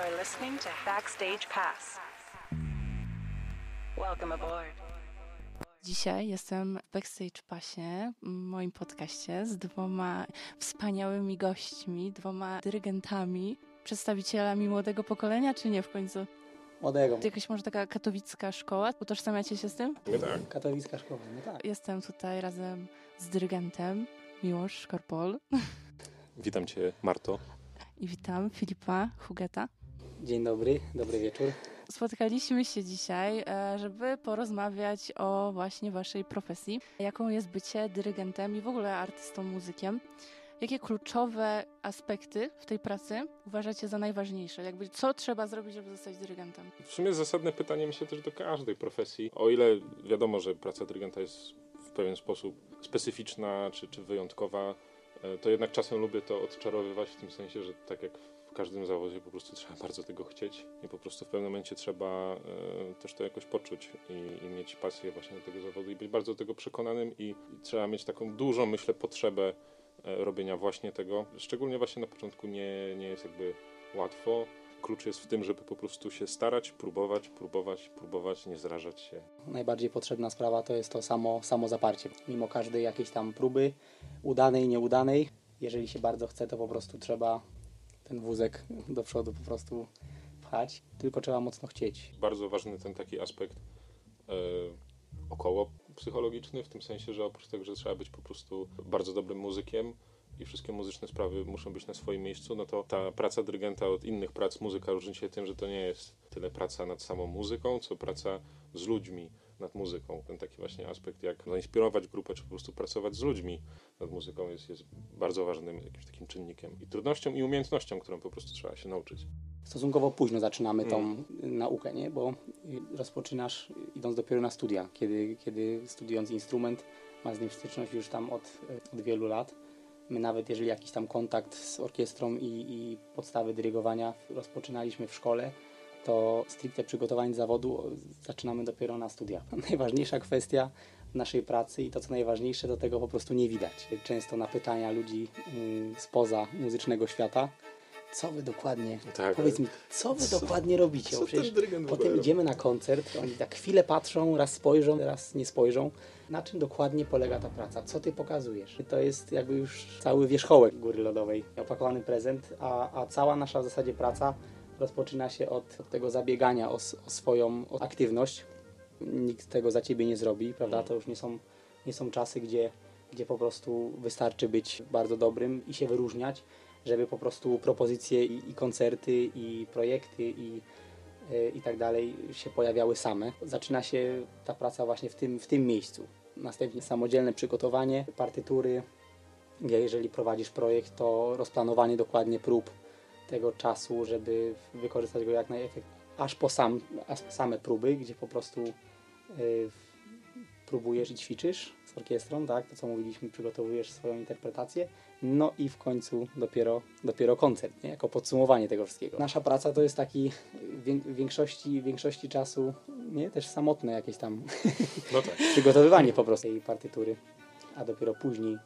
Are listening to Backstage Pass. Welcome aboard. Dzisiaj jestem w Backstage Passie, moim podcaście, z dwoma wspaniałymi gośćmi, dwoma dyrygentami, przedstawicielami młodego pokolenia, czy nie w końcu? Młodego. To jakaś może taka katowicka szkoła? Utożsamiacie się z tym? Nie tak. Katowicka szkoła, no tak. Jestem tutaj razem z dyrygentem Miłosz Szkorpol Witam Cię, Marto. i witam Filipa Hugeta. Dzień dobry, dobry wieczór. Spotkaliśmy się dzisiaj, e, żeby porozmawiać o właśnie waszej profesji, jaką jest bycie dyrygentem i w ogóle artystą, muzykiem. Jakie kluczowe aspekty w tej pracy uważacie za najważniejsze? Jakby co trzeba zrobić, żeby zostać dyrygentem? W sumie zasadne pytanie myślę też do każdej profesji. O ile wiadomo, że praca dyrygenta jest w pewien sposób specyficzna czy, czy wyjątkowa, e, to jednak czasem lubię to odczarowywać w tym sensie, że tak jak w każdym zawodzie po prostu trzeba bardzo tego chcieć i po prostu w pewnym momencie trzeba e, też to jakoś poczuć i, i mieć pasję właśnie do tego zawodu i być bardzo tego przekonanym i, i trzeba mieć taką dużą, myślę, potrzebę e, robienia właśnie tego. Szczególnie właśnie na początku nie, nie jest jakby łatwo. Klucz jest w tym, żeby po prostu się starać, próbować, próbować, próbować, nie zrażać się. Najbardziej potrzebna sprawa to jest to samo, samo zaparcie. Mimo każdej jakiejś tam próby, udanej, nieudanej, jeżeli się bardzo chce, to po prostu trzeba ten wózek do przodu po prostu pchać. Tylko trzeba mocno chcieć. Bardzo ważny ten taki aspekt e, około psychologiczny, w tym sensie, że oprócz tego, że trzeba być po prostu bardzo dobrym muzykiem i wszystkie muzyczne sprawy muszą być na swoim miejscu, no to ta praca dyrygenta od innych prac muzyka różni się tym, że to nie jest tyle praca nad samą muzyką, co praca z ludźmi nad muzyką. Ten taki właśnie aspekt, jak zainspirować grupę, czy po prostu pracować z ludźmi nad muzyką jest, jest bardzo ważnym jakimś takim czynnikiem i trudnością i umiejętnością, którą po prostu trzeba się nauczyć. Stosunkowo późno zaczynamy tą naukę, nie? bo rozpoczynasz idąc dopiero na studia, kiedy, kiedy studiując instrument masz z nim styczność już tam od, od wielu lat. My nawet jeżeli jakiś tam kontakt z orkiestrą i, i podstawy dyrygowania rozpoczynaliśmy w szkole, to stricte przygotowanie zawodu zaczynamy dopiero na studiach. Najważniejsza kwestia naszej pracy i to co najważniejsze, do tego po prostu nie widać. Często na pytania ludzi mm, spoza muzycznego świata, co wy dokładnie, Tak, powiedz mi, co wy co- dokładnie robicie? co przecież potem idziemy na koncert, oni tak chwilę patrzą, raz spojrzą, raz nie spojrzą. Na czym dokładnie polega ta praca? Co ty pokazujesz? To jest jakby już cały wierzchołek góry lodowej, opakowany prezent, a, a cała nasza w zasadzie praca rozpoczyna się od, od tego zabiegania o, o swoją o aktywność. Nikt tego za ciebie nie zrobi, prawda? To już nie są, nie są czasy, gdzie, gdzie po prostu wystarczy być bardzo dobrym i się wyróżniać, żeby po prostu propozycje i, i koncerty, i projekty, i, e, i tak dalej się pojawiały same. Zaczyna się ta praca właśnie w tym, w tym miejscu. Następnie samodzielne przygotowanie partytury. Jeżeli prowadzisz projekt, to rozplanowanie dokładnie prób tego czasu, żeby wykorzystać go jak najefektywniej. Aż po sam, same próby, gdzie po prostu y, próbujesz i ćwiczysz z orkiestrą, tak? To co mówiliśmy, przygotowujesz swoją interpretację. No i w końcu dopiero, dopiero koncert, nie? Jako podsumowanie tego wszystkiego. Nasza praca to jest taki w większości, większości czasu, nie? Też samotne jakieś tam No tak. przygotowywanie po prostu tej partytury, a dopiero później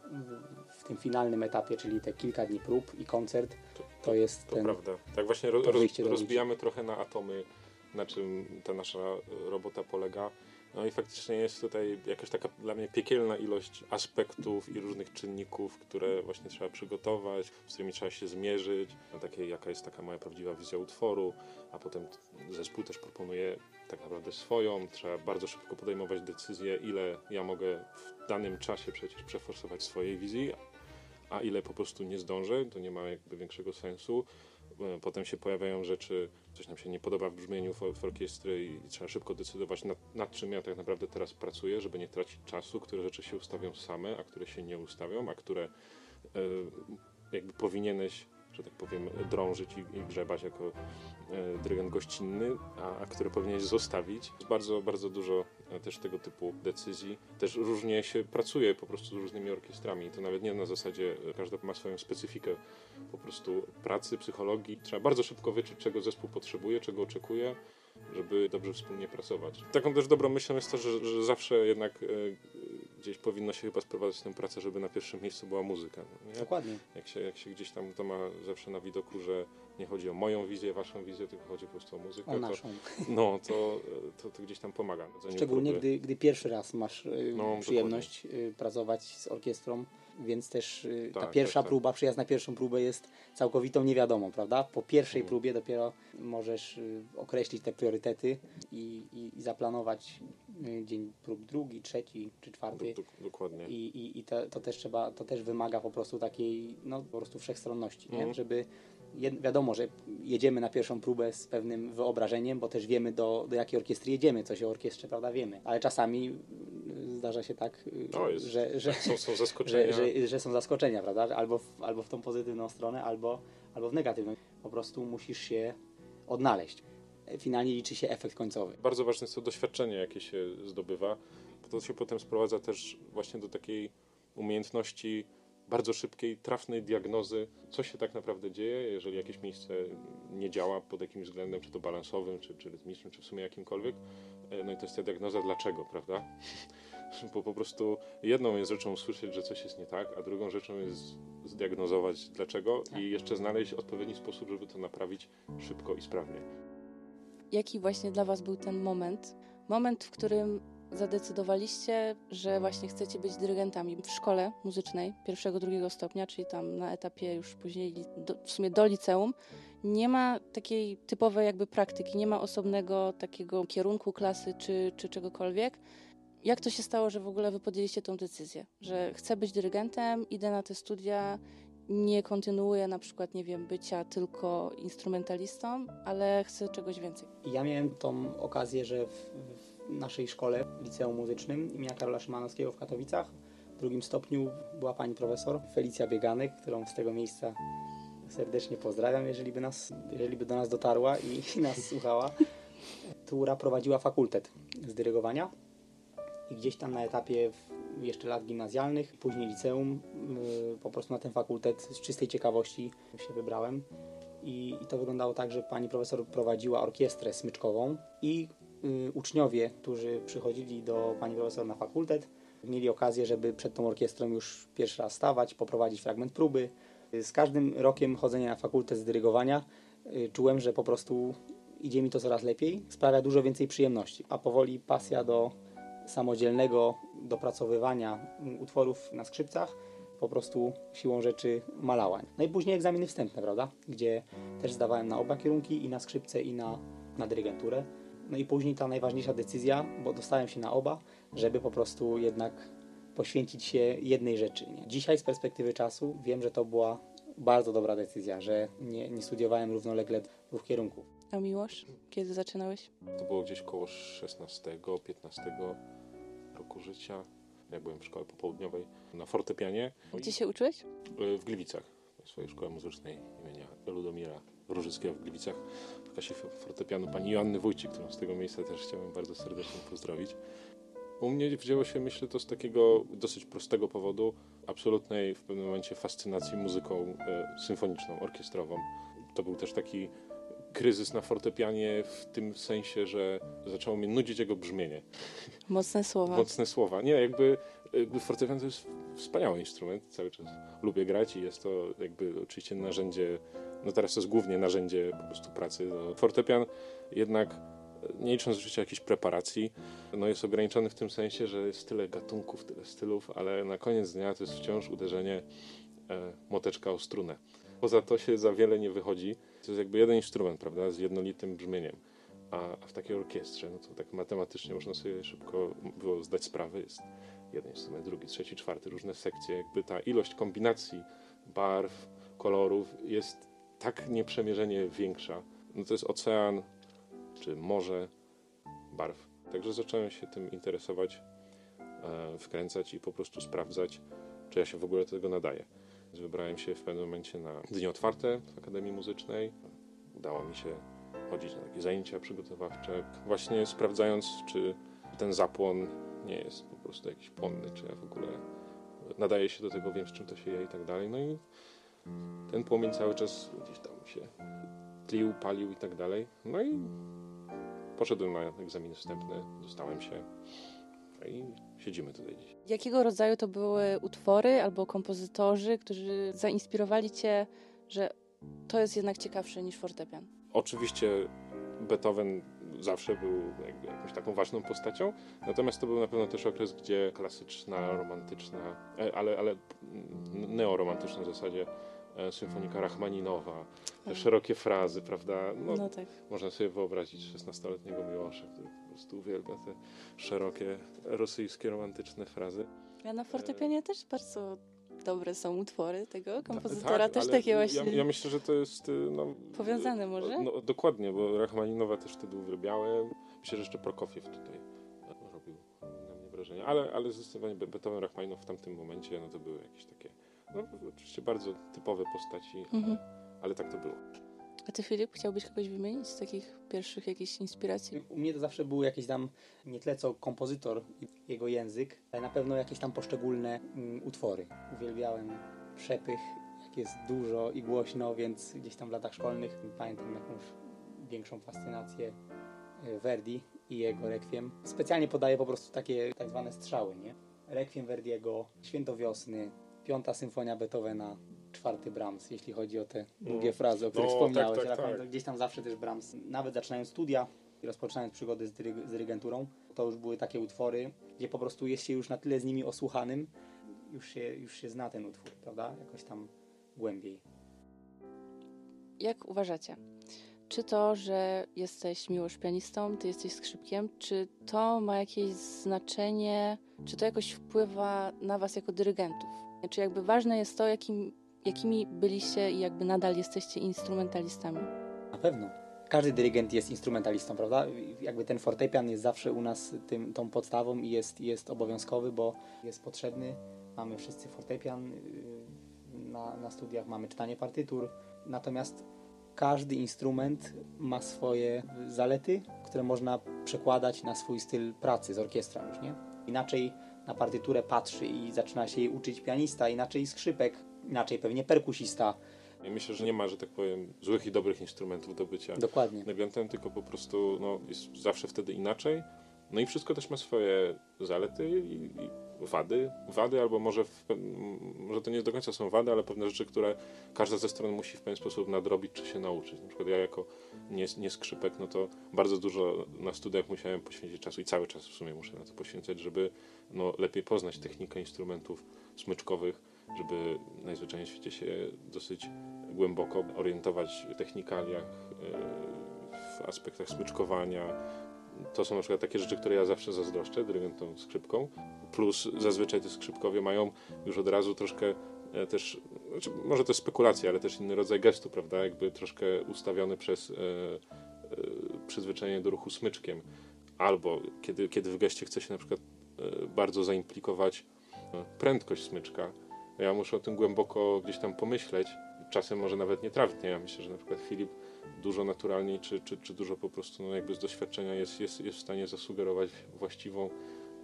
w tym finalnym etapie, czyli te kilka dni prób i koncert, to jest To ten... prawda. Tak właśnie roz, rozbijamy trochę na atomy, na czym ta nasza e, robota polega. No i faktycznie jest tutaj jakaś taka dla mnie piekielna ilość aspektów i różnych czynników, które właśnie trzeba przygotować, z którymi trzeba się zmierzyć. No takie, jaka jest taka moja prawdziwa wizja utworu, a potem zespół też proponuje tak naprawdę swoją. Trzeba bardzo szybko podejmować decyzję, ile ja mogę w danym czasie przecież przeforsować swojej wizji, a ile po prostu nie zdążę, to nie ma jakby większego sensu. E, Potem się pojawiają rzeczy, coś nam się nie podoba w brzmieniu w, orkiestry i trzeba szybko decydować nad, nad czym ja tak naprawdę teraz pracuję, żeby nie tracić czasu, które rzeczy się ustawią same, a które się nie ustawią, a które e, jakby powinieneś, że tak powiem, drążyć i, i grzebać jako e, dyrygent gościnny, a, a które powinieneś zostawić. Jest bardzo, bardzo dużo też tego typu decyzji. Też różnie się pracuje po prostu z różnymi orkiestrami. To nawet nie na zasadzie, e, każda ma swoją specyfikę po prostu pracy, psychologii. Trzeba bardzo szybko wyczuć, czego zespół potrzebuje, czego oczekuje, żeby dobrze wspólnie pracować. Taką też dobrą myślą jest to, że, że zawsze jednak e, gdzieś powinno się chyba sprowadzać tę pracę, żeby na pierwszym miejscu była muzyka. no nie? Dokładnie. Jak się, jak się gdzieś tam to ma zawsze na widoku, że nie chodzi o moją wizję, waszą wizję, tylko chodzi po prostu o muzykę, O to, naszą. no, to, to, to gdzieś tam pomaga. Szczególnie próby. gdy, gdy pierwszy raz masz y, No, przyjemność y, pracować z orkiestrą, więc też y, ta Tak, pierwsza tak, tak. próba, przyjazd na pierwszą próbę jest całkowitą niewiadomą, prawda? Po pierwszej Mhm. próbie dopiero możesz określić te priorytety i, i, i zaplanować dzień prób drugi, trzeci czy czwarty. Do, do, dokładnie. I, i, i to, to też trzeba, to też wymaga po prostu takiej, no po prostu wszechstronności, nie? Mhm. żeby jed, wiadomo, że jedziemy na pierwszą próbę z pewnym wyobrażeniem, bo też wiemy do, do jakiej orkiestry jedziemy, coś o orkiestrze, prawda, wiemy, ale czasami y, zdarza się tak, y, jest, że, że, są, są że, zaskoczenia. że, że są zaskoczenia, prawda, albo w, albo w tą pozytywną stronę, albo, albo w negatywną. Po prostu musisz się odnaleźć. Finalnie liczy się efekt końcowy. Bardzo ważne jest to doświadczenie, jakie się zdobywa. bo To się potem sprowadza też właśnie do takiej umiejętności bardzo szybkiej, trafnej diagnozy, co się tak naprawdę dzieje, jeżeli jakieś miejsce nie działa pod jakimś względem, czy to balansowym, czy, czy rytmicznym, czy w sumie jakimkolwiek. E, No i to jest ta diagnoza dlaczego, prawda? Bo po prostu jedną jest rzeczą usłyszeć, że coś jest nie tak, a drugą rzeczą jest zdiagnozować dlaczego i jeszcze znaleźć odpowiedni sposób, żeby to naprawić szybko i sprawnie. Jaki właśnie dla Was był ten moment? Moment, w którym zadecydowaliście, że właśnie chcecie być dyrygentami w szkole muzycznej pierwszego, drugiego stopnia, czyli tam na etapie już później do, w sumie do liceum. Nie ma takiej typowej jakby praktyki, nie ma osobnego takiego kierunku klasy czy, czy czegokolwiek. Jak to się stało, że w ogóle wy podjęliście tą decyzję, że chcę być dyrygentem, idę na te studia, nie kontynuuję na przykład, nie wiem, bycia tylko instrumentalistą, ale chcę czegoś więcej. Ja miałem tą okazję, że w naszej szkole, liceum muzycznym imienia Karola Szymanowskiego w Katowicach, w drugim stopniu była pani profesor Felicja Bieganek, którą z tego miejsca serdecznie pozdrawiam, jeżeli by, nas, jeżeli by do nas dotarła i, i nas słuchała, która prowadziła fakultet z dyrygowania i gdzieś tam na etapie jeszcze lat gimnazjalnych, później liceum, yy, po prostu na ten fakultet z czystej ciekawości się wybrałem. I, I to wyglądało tak, że pani profesor prowadziła orkiestrę smyczkową i uczniowie, którzy przychodzili do pani profesor na fakultet, mieli okazję, żeby przed tą orkiestrą już pierwszy raz stawać, poprowadzić fragment próby. Y, Z każdym rokiem chodzenia na fakultet z dyrygowania y, czułem, że po prostu idzie mi to coraz lepiej, sprawia dużo więcej przyjemności, a powoli pasja do samodzielnego dopracowywania utworów na skrzypcach po prostu siłą rzeczy malała. No i później egzaminy wstępne, prawda? Gdzie też zdawałem na oba kierunki, i na skrzypce, i na, na dyrygenturę. No i później ta najważniejsza decyzja, bo dostałem się na oba, żeby po prostu jednak poświęcić się jednej rzeczy. Nie? Dzisiaj z perspektywy czasu wiem, że to była bardzo dobra decyzja, że nie, nie studiowałem równolegle dwóch kierunków. A Miłosz, kiedy zaczynałeś? To było gdzieś koło 16-15 roku życia. Jak byłem w szkole popołudniowej na fortepianie Gdzie się uczyłeś? W Gliwicach, w swojej szkole muzycznej imienia Ludomira Różyckiego w Gliwicach, w klasie fortepianu pani Joanny Wójcik, którą z tego miejsca też chciałem bardzo serdecznie pozdrowić. U mnie wzięło się, myślę, to z takiego dosyć prostego powodu, absolutnej w pewnym momencie fascynacji muzyką e, symfoniczną, orkiestrową. To był też taki kryzys na fortepianie w tym sensie, że zaczęło mnie nudzić jego brzmienie Mocne słowa. mocne słowa. Nie, jakby, jakby fortepian to jest wspaniały instrument, cały czas lubię grać i jest to jakby oczywiście narzędzie, no teraz to jest głównie narzędzie po prostu pracy. No, fortepian jednak, nie licząc oczywiście jakiejś preparacji, no jest ograniczony w tym sensie, że jest tyle gatunków, tyle stylów, ale na koniec dnia to jest wciąż uderzenie e, moteczka o strunę. Poza to się za wiele nie wychodzi. To jest jakby jeden instrument, prawda, z jednolitym brzmieniem. A, a w takiej orkiestrze, no to tak matematycznie można sobie szybko było zdać sprawę, jest jeden instrument, drugi, trzeci, czwarty, różne sekcje. Jakby ta ilość kombinacji barw, kolorów jest tak nieprzemierzenie większa. No to jest ocean, czy morze barw. Także zacząłem się tym interesować, e, wkręcać i po prostu sprawdzać, czy ja się w ogóle do tego nadaję. Więc wybrałem się w pewnym momencie na dni otwarte w Akademii Muzycznej. Udało mi się chodzić na takie zajęcia przygotowawcze, właśnie sprawdzając, czy ten zapłon nie jest po prostu jakiś płonny, czy ja w ogóle nadaję się do tego, wiem z czym to się je i tak dalej. No i ten płomień cały czas gdzieś tam się tlił, palił i tak dalej. No i poszedłem na egzamin wstępny, dostałem się. No i siedzimy tutaj dziś. Jakiego rodzaju to były utwory albo kompozytorzy, którzy zainspirowali cię, że to jest jednak ciekawsze niż fortepian? Oczywiście Beethoven zawsze był jakąś taką ważną postacią, natomiast to był na pewno też okres, gdzie klasyczna, romantyczna, e, ale, ale neoromantyczna w zasadzie symfonika Rachmaninowa, te Mhm. szerokie frazy, prawda? No, No tak. Można sobie wyobrazić 16-letniego Miłosza, który po prostu uwielbia te szerokie, rosyjskie, romantyczne frazy. A na fortepianie też bardzo dobre są utwory tego kompozytora, Tak, też takie Ja, właśnie ja myślę, że to jest... y, No, powiązane może? No, dokładnie, bo Rachmaninowa też wtedy uwielbiałem. Myślę, że jeszcze Prokofiew tutaj e, robił na mnie wrażenie. Ale, ale zdecydowanie Be- Beethoven, Rachmaninow w tamtym momencie, no to były jakieś takie, no oczywiście bardzo typowe postaci, Mhm. ale tak to było. A ty Filip, chciałbyś kogoś wymienić z takich pierwszych jakichś inspiracji? U mnie to zawsze był jakiś tam, nie tyle co kompozytor i jego język, ale na pewno jakieś tam poszczególne mm, utwory. Uwielbiałem przepych, jak jest dużo i głośno, więc gdzieś tam w latach szkolnych pamiętam jakąś większą fascynację e, Verdi i jego Requiem. Specjalnie podaję po prostu takie tak zwane strzały, nie? Requiem Verdiego, Święto Wiosny, Piąta Symfonia Beethovena, czwarty Brahms, jeśli chodzi o te długie No. frazy, o których No, wspomniałeś. tak, tak, tak. Gdzieś tam zawsze też Brahms, nawet zaczynając studia i rozpoczynając przygody z, dyryg- z dyrygenturą, to już były takie utwory, gdzie po prostu jest się już na tyle z nimi osłuchanym, już się, już się zna ten utwór, prawda? Jakoś tam głębiej. Jak uważacie? Czy to, że jesteś miłość pianistą, ty jesteś skrzypkiem, czy to ma jakieś znaczenie, czy to jakoś wpływa na was jako dyrygentów? Czy jakby ważne jest to, jakim, jakimi byliście i jakby nadal jesteście instrumentalistami? Na pewno. Każdy dyrygent jest instrumentalistą, prawda? Jakby ten fortepian jest zawsze u nas tym, tą podstawą i jest, jest obowiązkowy, bo jest potrzebny. Mamy wszyscy fortepian yy, na, na studiach, mamy czytanie partytur. Natomiast każdy instrument ma swoje zalety, które można przekładać na swój styl pracy z orkiestrą już, nie? Inaczej na partyturę patrzy i zaczyna się jej uczyć pianista, inaczej skrzypek, inaczej pewnie perkusista. I myślę, że nie ma, że tak powiem, złych i dobrych instrumentów do bycia Dokładnie. dyrygentem, tylko po prostu no, jest zawsze wtedy inaczej. No i wszystko też ma swoje zalety i, i wady. Wady, albo może, w, może to nie do końca są wady, ale pewne rzeczy, które każda ze stron musi w pewien sposób nadrobić czy się nauczyć. Na przykład ja jako nie, nie skrzypek, no to bardzo dużo na studiach musiałem poświęcić czasu i cały czas w sumie muszę na to poświęcać, żeby no, lepiej poznać technikę instrumentów smyczkowych, żeby najzwyczajniej w świecie się dosyć głęboko orientować w technikaliach, e, w aspektach smyczkowania. To są na przykład takie rzeczy, które ja zawsze zazdroszczę dyrygentom skrzypką. Plus zazwyczaj te skrzypkowie mają już od razu troszkę e, też, znaczy może to jest spekulacja, ale też inny rodzaj gestu, prawda? Jakby troszkę ustawiony przez e, e, przyzwyczajenie do ruchu smyczkiem. Albo kiedy, kiedy w geście chce się na przykład e, bardzo zaimplikować e, prędkość smyczka, ja muszę o tym głęboko gdzieś tam pomyśleć. Czasem może nawet nie trafnie. Ja myślę, że na przykład Filip dużo naturalniej, czy, czy, czy dużo po prostu no jakby z doświadczenia jest, jest, jest w stanie zasugerować właściwą,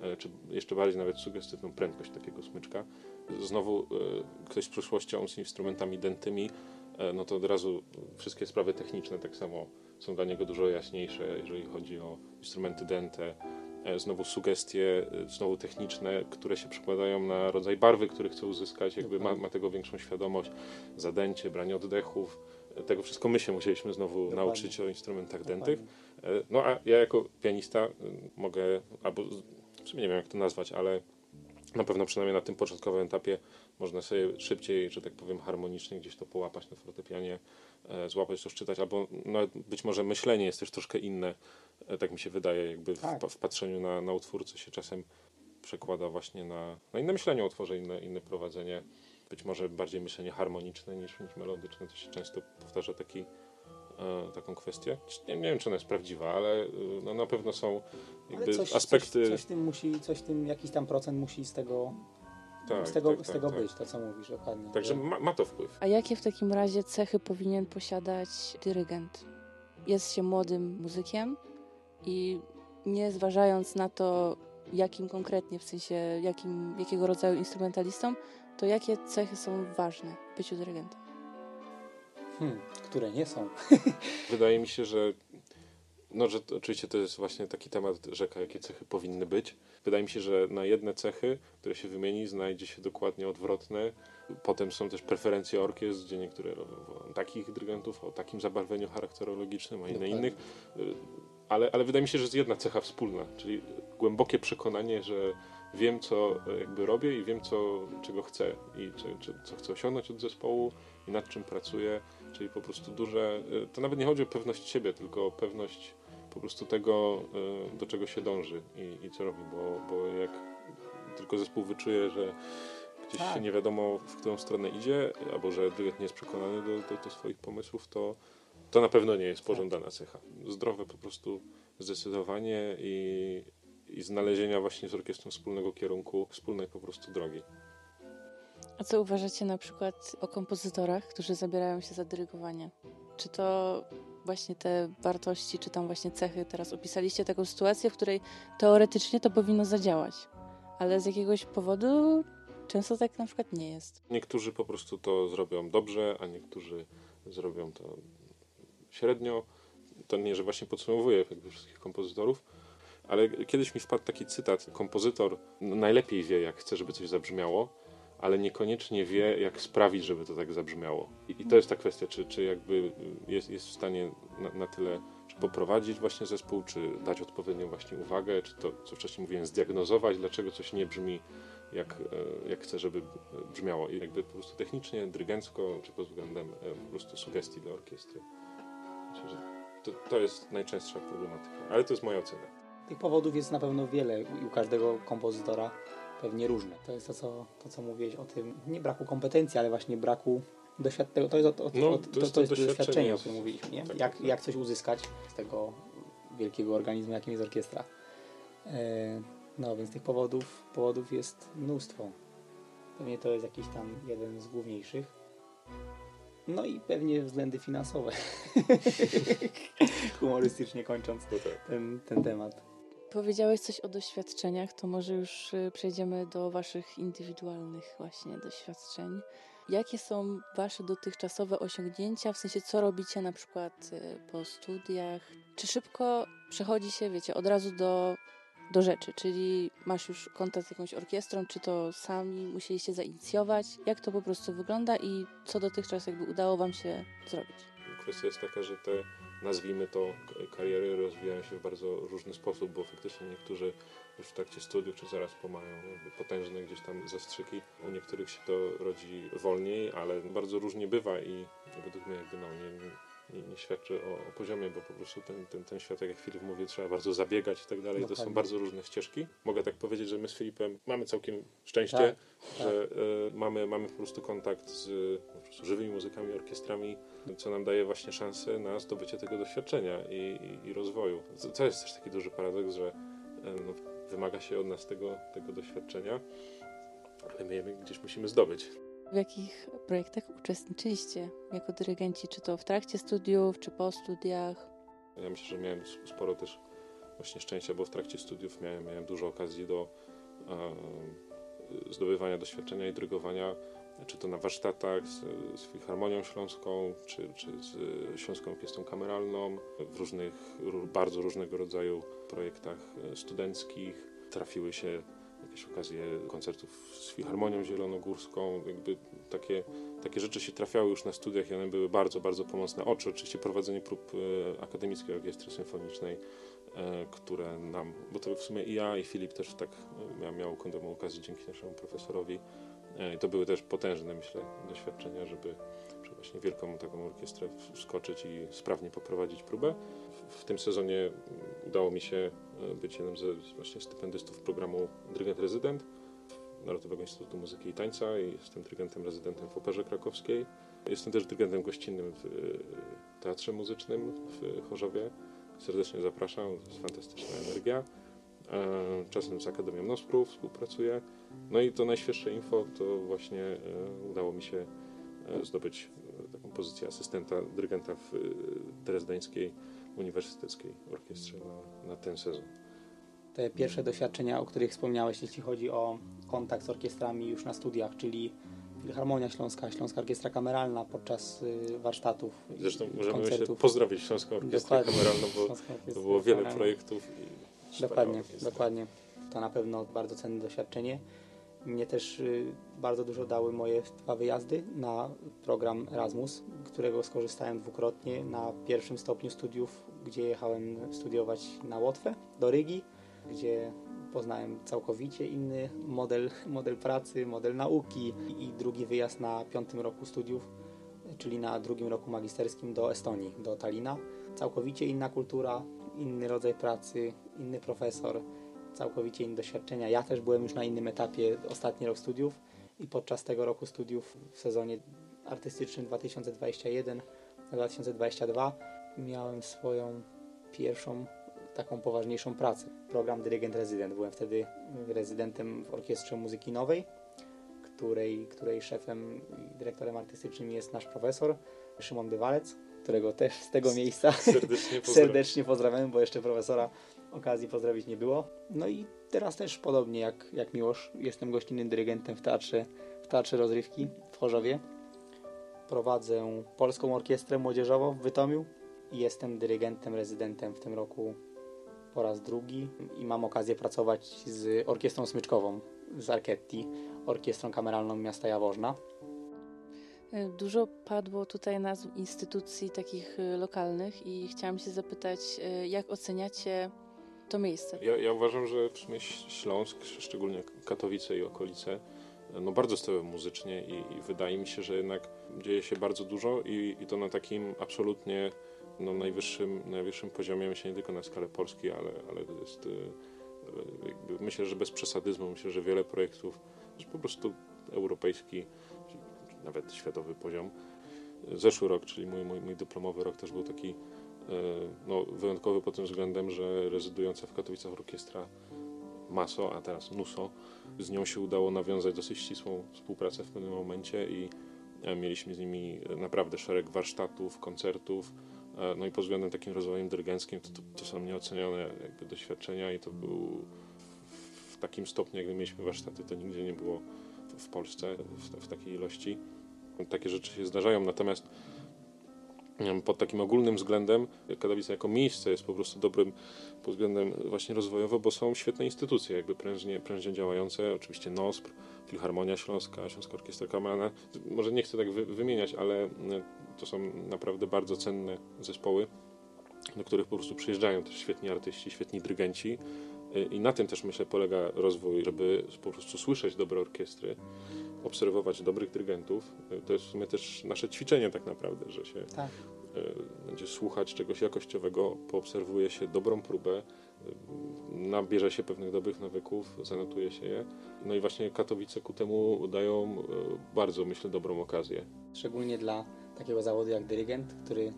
e, czy jeszcze bardziej nawet sugestywną prędkość takiego smyczka. Znowu e, ktoś z przyszłością z instrumentami dętymi, e, no to od razu wszystkie sprawy techniczne tak samo są dla niego dużo jaśniejsze, jeżeli chodzi o instrumenty dęte. E, Znowu sugestie, znowu techniczne, które się przekładają na rodzaj barwy, który chce uzyskać, jakby ma, ma tego większą świadomość, zadęcie, branie oddechów. Tego wszystko my się musieliśmy znowu Dokładnie. nauczyć o instrumentach dętych. Dokładnie. E, No a ja jako pianista mogę, albo w sumie nie wiem jak to nazwać, ale na pewno przynajmniej na tym początkowym etapie można sobie szybciej, że tak powiem harmonicznie gdzieś to połapać na fortepianie, e, złapać to, szczytać, albo nawet być może myślenie jest też troszkę inne, e, tak mi się wydaje, jakby w, Tak. w patrzeniu na, na utwór, co się czasem przekłada właśnie na, na inne myślenie o utworze, inne, inne prowadzenie. Być może bardziej myślenie harmoniczne niż, niż melodyczne, to się często powtarza taki, e, taką kwestię. Nie, nie wiem, czy ona jest prawdziwa, ale y, no, na pewno są jakby coś, aspekty... Coś, coś tym musi, coś tym, jakiś tam procent musi z tego, tak, z tego, tak, z tak, tego tak. być, to co mówisz dokładnie. Także że- ma, ma to wpływ. A jakie w takim razie cechy powinien posiadać dyrygent? Jest się młodym muzykiem i nie zważając na to, jakim konkretnie, w sensie jakim, jakiego rodzaju instrumentalistą, to jakie cechy są ważne w byciu dyrygentem? Hmm, które nie są. Wydaje mi się, że No, że to, oczywiście to jest właśnie taki temat rzeka, jakie cechy powinny być. Wydaje mi się, że na jedne cechy, które się wymieni, znajdzie się dokładnie odwrotne. Potem są też preferencje orkiestr, gdzie niektóre robią takich dyrygentów o takim zabarwieniu charakterologicznym, a inne Dokładnie. innych. Y, Ale, ale wydaje mi się, że jest jedna cecha wspólna, czyli głębokie przekonanie, że wiem, co e, jakby robię i wiem, co, czego chcę i czy, co chcę osiągnąć od zespołu i nad czym pracuję, czyli po prostu duże, y, to nawet nie chodzi o pewność siebie, tylko o pewność po prostu tego, y, do czego się dąży i, i co robi, bo, bo jak tylko zespół wyczuje, że gdzieś Tak. się nie wiadomo, w którą stronę idzie, albo że dyrygent nie jest przekonany do, do, do swoich pomysłów, to, to na pewno nie jest pożądana cecha. Zdrowe po prostu zdecydowanie i, i znalezienia właśnie z orkiestrą wspólnego kierunku, wspólnej po prostu drogi. A co uważacie na przykład o kompozytorach, którzy zabierają się za dyrygowanie? Czy to właśnie te wartości, czy tam właśnie cechy, teraz opisaliście taką sytuację, w której teoretycznie to powinno zadziałać, ale z jakiegoś powodu często tak na przykład nie jest. Niektórzy po prostu to zrobią dobrze, a niektórzy zrobią to średnio. To nie, że właśnie podsumowuję jakby wszystkich kompozytorów, ale kiedyś mi wpadł taki cytat. Kompozytor no, najlepiej wie, jak chce, żeby coś zabrzmiało, ale niekoniecznie wie, jak sprawić, żeby to tak zabrzmiało. I, i to jest ta kwestia, czy, czy jakby jest, jest w stanie na, na tyle czy poprowadzić właśnie zespół, czy dać odpowiednią właśnie uwagę, czy to, co wcześniej mówiłem, zdiagnozować, dlaczego coś nie brzmi jak, e, jak chcę, żeby brzmiało. I jakby po prostu technicznie, dyrygencko, czy pod względem e, po prostu sugestii dla orkiestry. Myślę, że to, to jest najczęstsza problematyka, ale to jest moja ocena. Tych powodów jest na pewno wiele i u każdego kompozytora pewnie różne. To jest to, co, to, co mówiłeś o tym, nie braku kompetencji, ale właśnie braku doświadczenia. To jest, o, o, No, o, to to, jest to jest doświadczenie o którym mówiliśmy. Nie? tak, jak, tak, tak. jak coś uzyskać z tego wielkiego organizmu, jakim jest orkiestra. E, no więc tych powodów, powodów jest mnóstwo. Pewnie to jest jakiś tam jeden z główniejszych. No i pewnie względy finansowe. Humorystycznie kończąc No tak. ten, ten temat. Powiedziałeś coś o doświadczeniach, to może już y, przejdziemy do Waszych indywidualnych właśnie doświadczeń. Jakie są Wasze dotychczasowe osiągnięcia, w sensie co robicie na przykład y, po studiach? Czy szybko przechodzi się, wiecie, od razu do, do rzeczy, czyli masz już kontakt z jakąś orkiestrą, czy to sami musieliście zainicjować? Jak to po prostu wygląda i co dotychczas jakby udało Wam się zrobić? Kwestia jest taka, że te, nazwijmy to, kariery rozwijają się w bardzo różny sposób, bo faktycznie niektórzy już w trakcie studiów czy zaraz po mają potężne gdzieś tam zastrzyki. U niektórych się to rodzi wolniej, ale bardzo różnie bywa i według mnie jakby no, nie, nie, nie świadczy o, o poziomie, bo po prostu ten, ten, ten świat, tak jak Filip mówi, trzeba bardzo zabiegać i tak dalej. To są bardzo różne ścieżki. Mogę tak powiedzieć, że my z Filipem mamy całkiem szczęście, Tak, że e, mamy, mamy po prostu kontakt z e, po prostu żywymi muzykami, orkiestrami, co nam daje właśnie szansę na zdobycie tego doświadczenia i, i, i rozwoju. To, jest też taki duży paradoks, że e, no, wymaga się od nas tego, tego doświadczenia, ale my je gdzieś musimy zdobyć. W jakich projektach uczestniczyliście jako dyrygenci? Czy to w trakcie studiów, czy po studiach? Ja myślę, że miałem sporo też właśnie szczęścia, bo w trakcie studiów miałem, miałem dużo okazji do e, zdobywania doświadczenia i dyrygowania, czy to na warsztatach z, z Filharmonią Śląską, czy, czy z Śląską Orkiestrą Kameralną, w różnych, ró- bardzo różnego rodzaju projektach e, studenckich. Trafiły się jakieś okazje koncertów z Filharmonią Zielonogórską, jakby takie, takie rzeczy się trafiały już na studiach i one były bardzo, bardzo pomocne. Oczy, oczywiście prowadzenie prób e, Akademickiej Orkiestry Symfonicznej, e, które nam, bo to w sumie i ja i Filip też tak e, miał, miał taką okazję dzięki naszemu profesorowi. I to były też potężne, myślę, doświadczenia, żeby żeby właśnie wielką taką orkiestrę wskoczyć i sprawnie poprowadzić próbę. W, tym sezonie udało mi się e, być jednym ze właśnie stypendystów programu Dyrygent Rezydent Narodowego Instytutu Muzyki i Tańca i jestem dyrygentem rezydentem w Operze Krakowskiej. Jestem też dyrygentem gościnnym w e, Teatrze Muzycznym w Chorzowie. Serdecznie zapraszam, to jest fantastyczna energia. E, Czasem z Akademią Nosprów współpracuję. No i to najświeższe info to właśnie udało mi się zdobyć taką pozycję asystenta dyrygenta w Drezdeńskiej Uniwersyteckiej Orkiestrze na, na ten sezon. te pierwsze doświadczenia, o których wspomniałeś, jeśli chodzi o kontakt z orkiestrami już na studiach, czyli Filharmonia Śląska, Śląska Orkiestra Kameralna podczas y, warsztatów, i Zresztą możemy koncertów. pozdrowić Śląską Orkiestrę Dokładnie. Kameralną, bo Śląska to było wiele Kameralna. projektów. Dokładnie, orkiestra. dokładnie. To na pewno bardzo cenne doświadczenie. Mnie też y, bardzo dużo dały moje dwa wyjazdy na program Erasmus, którego skorzystałem dwukrotnie na pierwszym stopniu studiów, gdzie jechałem studiować na Łotwę, do Rygi, gdzie poznałem całkowicie inny model, model pracy, model nauki i drugi wyjazd na piątym roku studiów, czyli na drugim roku magisterskim do Estonii, do Talina. Całkowicie inna kultura, inny rodzaj pracy, inny profesor, całkowicie inne doświadczenia. Ja też byłem już na innym etapie, ostatni rok studiów i podczas tego roku studiów w sezonie artystycznym 2021-2022 miałem swoją pierwszą taką poważniejszą pracę. Program dyrygent rezydent. Byłem wtedy rezydentem w Orkiestrze Muzyki Nowej, której, której szefem i dyrektorem artystycznym jest nasz profesor Szymon Dywalec, którego też z tego miejsca Serdecznie pozdrawiam. serdecznie pozdrawiamy, bo jeszcze profesora okazji pozdrowić nie było. No i teraz też podobnie jak, jak Miłosz, jestem gościnnym dyrygentem w teatrze, w teatrze rozrywki w Chorzowie. Prowadzę Polską Orkiestrę Młodzieżową w Bytomiu jestem dyrygentem, rezydentem w tym roku po raz drugi i mam okazję pracować z Orkiestrą Smyczkową z Archetti, Orkiestrą Kameralną Miasta Jaworzna. Dużo padło tutaj nazw instytucji takich e, lokalnych i chciałam się zapytać, e, jak oceniacie to miejsce? Ja, ja uważam, że w sumie Śląsk, szczególnie Katowice i okolice, no bardzo stoją muzycznie i, i wydaje mi się, że jednak dzieje się bardzo dużo i, i to na takim absolutnie no, najwyższym, najwyższym poziomie, myślę nie tylko na skalę Polski, ale, ale to jest, y, jakby, myślę, że bez przesadyzmu, myślę, że wiele projektów, po prostu europejski, nawet światowy poziom. Zeszły rok, czyli mój, mój, mój dyplomowy rok też był taki y, no, wyjątkowy pod tym względem, że rezydująca w Katowicach orkiestra Maso, a teraz Nuso, z nią się udało nawiązać dosyć ścisłą współpracę w pewnym momencie i e, mieliśmy z nimi naprawdę szereg warsztatów, koncertów, e, no i pod względem takim rozwojem dyrygenckim to, to, to są nieocenione jakby doświadczenia i to był w, takim stopniu, jakby mieliśmy warsztaty, to nigdzie nie było w, Polsce w, w takiej ilości. Takie rzeczy się zdarzają, natomiast pod takim ogólnym względem Katowice jako miejsce jest po prostu dobrym pod względem właśnie rozwojowym, bo są świetne instytucje, jakby prężnie, prężnie działające, oczywiście NOSPR, Filharmonia Śląska, Śląska Orkiestra Kameralna. Może nie chcę tak wy, wymieniać, ale to są naprawdę bardzo cenne zespoły, do których po prostu przyjeżdżają też świetni artyści, świetni dyrygenci. Y, I na tym też myślę polega rozwój, żeby po prostu słyszeć dobre orkiestry, obserwować dobrych dyrygentów. Y, To jest w sumie też nasze ćwiczenie tak naprawdę, że się Tak. y, będzie słuchać czegoś jakościowego, poobserwuje się dobrą próbę, y, nabierze się pewnych dobrych nawyków, zanotuje się je. No i właśnie Katowice ku temu dają bardzo, myślę, dobrą okazję. Szczególnie dla takiego zawodu jak dyrygent, który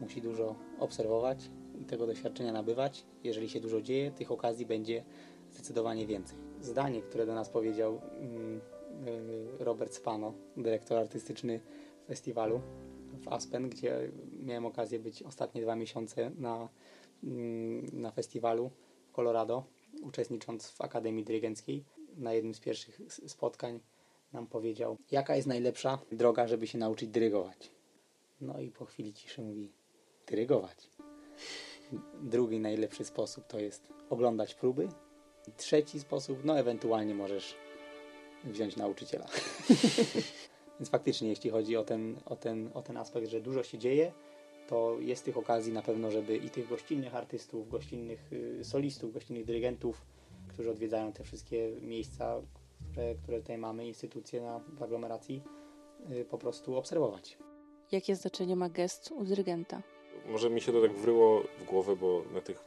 musi dużo obserwować i tego doświadczenia nabywać. Jeżeli się dużo dzieje, tych okazji będzie zdecydowanie więcej. Zdanie, które do nas powiedział mm, Robert Spano, dyrektor artystyczny festiwalu w Aspen, gdzie miałem okazję być ostatnie dwa miesiące na, mm, na festiwalu w Colorado, uczestnicząc w Akademii Dyrygenckiej. Na jednym z pierwszych spotkań nam powiedział, jaka jest najlepsza droga, żeby się nauczyć dyrygować. No i po chwili ciszy mówi, dyrygować. Drugi najlepszy sposób to jest oglądać próby. Trzeci sposób, no ewentualnie możesz wziąć nauczyciela. Więc faktycznie, jeśli chodzi o ten, o, ten, o ten aspekt, że dużo się dzieje, to jest tych okazji na pewno, żeby i tych gościnnych artystów, gościnnych y, solistów, gościnnych dyrygentów, którzy odwiedzają te wszystkie miejsca, które, które tutaj mamy, instytucje na, w aglomeracji, y, po prostu obserwować. Jakie znaczenie ma gest u dyrygenta? Może mi się to tak wryło w głowę, bo na tych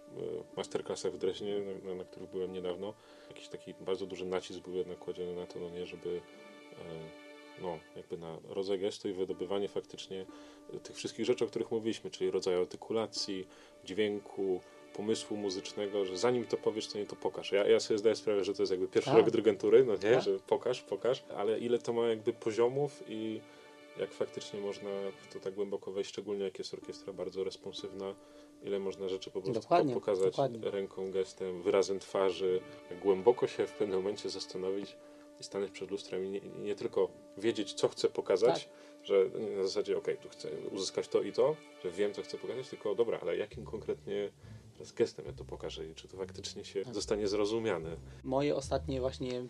masterclassach w Dreźnie, na, na, na których byłem niedawno, jakiś taki bardzo duży nacisk był jednak kładziony na to, no nie, żeby e, no, jakby na rodzaj gestu i wydobywanie faktycznie tych wszystkich rzeczy, o których mówiliśmy, czyli rodzaju artykulacji, dźwięku, pomysłu muzycznego, że zanim to powiesz, to nie to pokaż. Ja, ja sobie zdaję sprawę, że to jest jakby pierwszy Tak. rok dyrygentury, no nie, Tak. że pokaż, pokaż, ale ile to ma jakby poziomów i jak faktycznie można w to tak głęboko wejść, szczególnie jak jest orkiestra bardzo responsywna, ile można rzeczy po prostu Dokładnie, po- pokazać dokładnie. ręką, gestem, wyrazem twarzy, głęboko się w pewnym momencie zastanowić, i stanąć przed lustrem i nie, nie tylko wiedzieć, co chcę pokazać, że na zasadzie, okej, tu chcę uzyskać to i to, że wiem, co chcę pokazać, tylko dobra, ale jakim konkretnie teraz gestem ja to pokażę i czy to faktycznie się zostanie zrozumiane. Moje ostatnie właśnie y,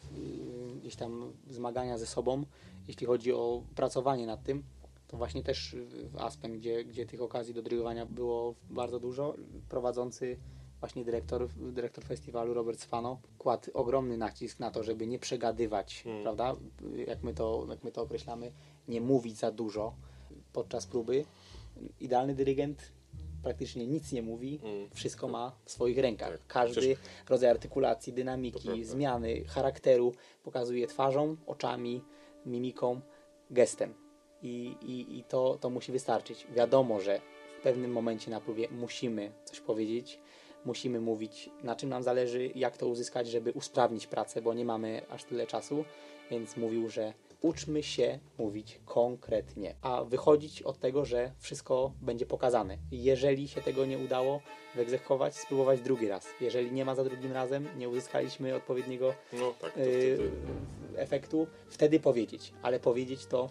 gdzieś tam zmagania ze sobą, jeśli chodzi o pracowanie nad tym, to właśnie też w Aspen, gdzie, gdzie tych okazji do dyrygowania było bardzo dużo. Prowadzący właśnie dyrektor, dyrektor festiwalu Robert Spano kładł ogromny nacisk na to, żeby nie przegadywać, Mm. prawda? Jak my, to, jak my to określamy, nie mówić za dużo podczas próby. Idealny dyrygent praktycznie nic nie mówi, Mm. wszystko ma w swoich rękach. Tak. Każdy Przecież- rodzaj artykulacji, dynamiki, zmiany charakteru pokazuje twarzą, oczami, mimiką, gestem. I, i, i to, to musi wystarczyć. Wiadomo, że w pewnym momencie na próbie musimy coś powiedzieć, musimy mówić, na czym nam zależy, jak to uzyskać, żeby usprawnić pracę, bo nie mamy aż tyle czasu, więc mówił, że uczmy się mówić konkretnie, a wychodzić od tego, że wszystko będzie pokazane. Jeżeli się tego nie udało wyegzekwować, spróbować drugi raz. Jeżeli nie ma za drugim razem, nie uzyskaliśmy odpowiedniego No tak, to wtedy... efektu, wtedy powiedzieć, ale powiedzieć to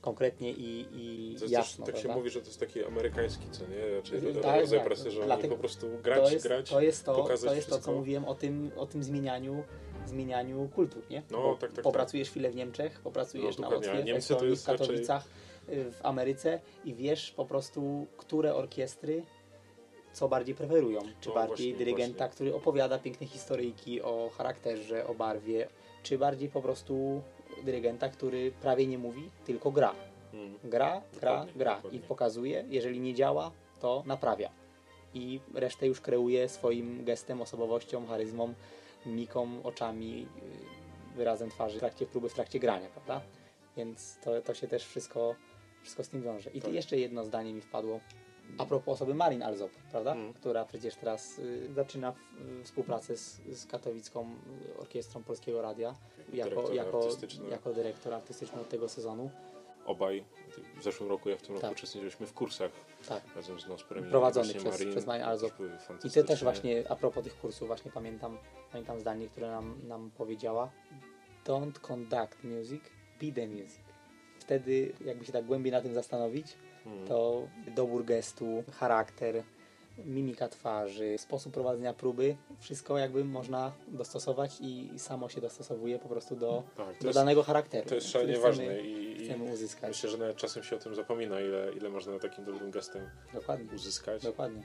konkretnie i, i To jasno. też, tak się prawda? mówi, że to jest taki amerykański, co nie? Raczej Tak, tak, rodzaj tak. pracy, że Dlatego- po prostu grać, to jest, grać, to jest to, pokazać to, jest to co wszystko. mówiłem o tym, o tym zmienianiu, zmienianiu kultur, nie? No, Bo tak, tak, Popracujesz chwilę w Niemczech, popracujesz No, na Łotwie, w Estonii, w raczej- Katowicach, y, w Ameryce i wiesz po prostu, które orkiestry co bardziej preferują. Czy No, bardziej właśnie, dyrygenta, właśnie. który opowiada piękne historyjki o charakterze, o barwie, czy bardziej po prostu dyrygenta, który prawie nie mówi, tylko gra. Mm. Gra, gra, Dokładnie, gra dokładnie. i pokazuje. Jeżeli nie działa, to naprawia. I resztę już kreuje swoim gestem, osobowością, charyzmą, miką, oczami, yy, wyrazem twarzy w trakcie próby, w trakcie grania, prawda? Więc to, to się też wszystko, wszystko z tym wiąże. I Tak. jeszcze jedno zdanie mi wpadło. A propos osoby Marin Alzop, prawda? Mm. Która przecież teraz y, zaczyna w, y, współpracę z, z katowicką orkiestrą Polskiego Radia jako, Dyrektor jako, artystyczny. jako dyrektor artystyczny od tego sezonu. Obaj, w zeszłym roku, ja w tym roku Tak. uczestniczyliśmy w kursach Tak. razem z Nosprem Prowadzonych przez- Marin. przez Marię Alzop. I ty też właśnie, a propos tych kursów, właśnie pamiętam, pamiętam zdanie, które nam, nam powiedziała. Don't conduct music, be the music. Wtedy, jakby się tak głębiej na tym zastanowić. To dobór gestu, charakter, mimika twarzy, sposób prowadzenia próby, wszystko jakby można dostosować i, samo się dostosowuje po prostu do, Tak, do jest, danego charakteru. to jest szalenie chcemy- ważne i, Chcemy uzyskać. myślę, że nawet czasem się o tym zapomina, ile, ile można takim dobrym gestem Dokładnie, uzyskać. dokładnie.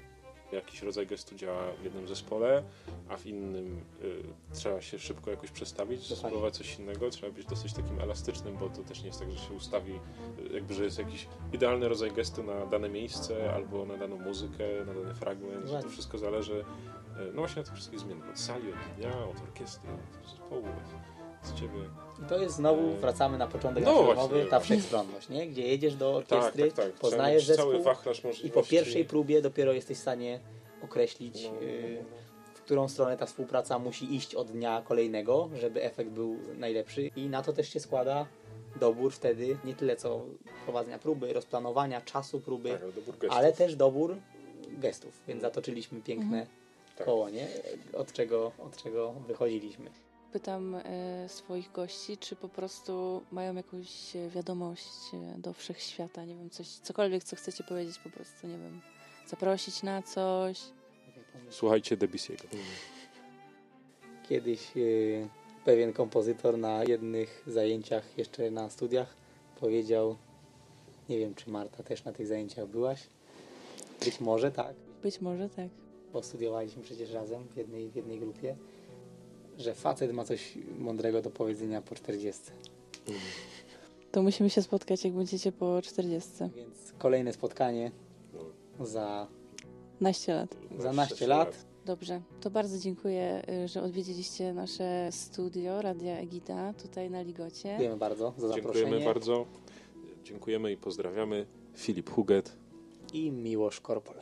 Jakiś rodzaj gestu działa w jednym zespole, a w innym y, trzeba się szybko jakoś przestawić, Dokładnie. spróbować coś innego. Trzeba być dosyć takim elastycznym, bo to też nie jest tak, że się ustawi, y, jakby, że jest jakiś idealny rodzaj gestu na dane miejsce albo na daną muzykę, na dany fragment. To wszystko zależy, y, no właśnie na tych wszystkich zmianach. Od sali, od dnia, od orkiestry, od zespołu, od, od ciebie. I to jest znowu, wracamy na początek no rozmowy, ta wszechstronność, nie? Gdzie jedziesz do orkiestry, tak, tak, tak. poznajesz zespół i po pierwszej próbie dopiero jesteś w stanie określić, No, no, y, no, w którą stronę ta współpraca musi iść od dnia kolejnego, żeby efekt był najlepszy. I na to też się składa dobór wtedy, nie tyle co prowadzenia próby, rozplanowania czasu próby, Tak, ale też dobór gestów. Więc zatoczyliśmy piękne Tak. koło, nie? Od czego, od czego wychodziliśmy. Pytam e, swoich gości, czy po prostu mają jakąś e, wiadomość e, do wszechświata, nie wiem, coś, cokolwiek, co chcecie powiedzieć, po prostu, nie wiem, zaprosić na coś. Słuchajcie Debussy'ego. Kiedyś pewien kompozytor na jednych zajęciach, jeszcze na studiach, powiedział, nie wiem czy Marta też na tych zajęciach byłaś, być może tak, Być może tak. bo studiowaliśmy przecież razem w jednej, w jednej grupie, że facet ma coś mądrego do powiedzenia po 40. To musimy się spotkać, jak będziecie po 40. Więc kolejne spotkanie za, Naście lat. za naście lat. Dobrze, to bardzo dziękuję, y, że odwiedziliście nasze studio Radia Egida tutaj na Ligocie. Dziękujemy bardzo za zaproszenie Dziękujemy bardzo. Dziękujemy i pozdrawiamy. Filip Huget. i Miłosz Korpol.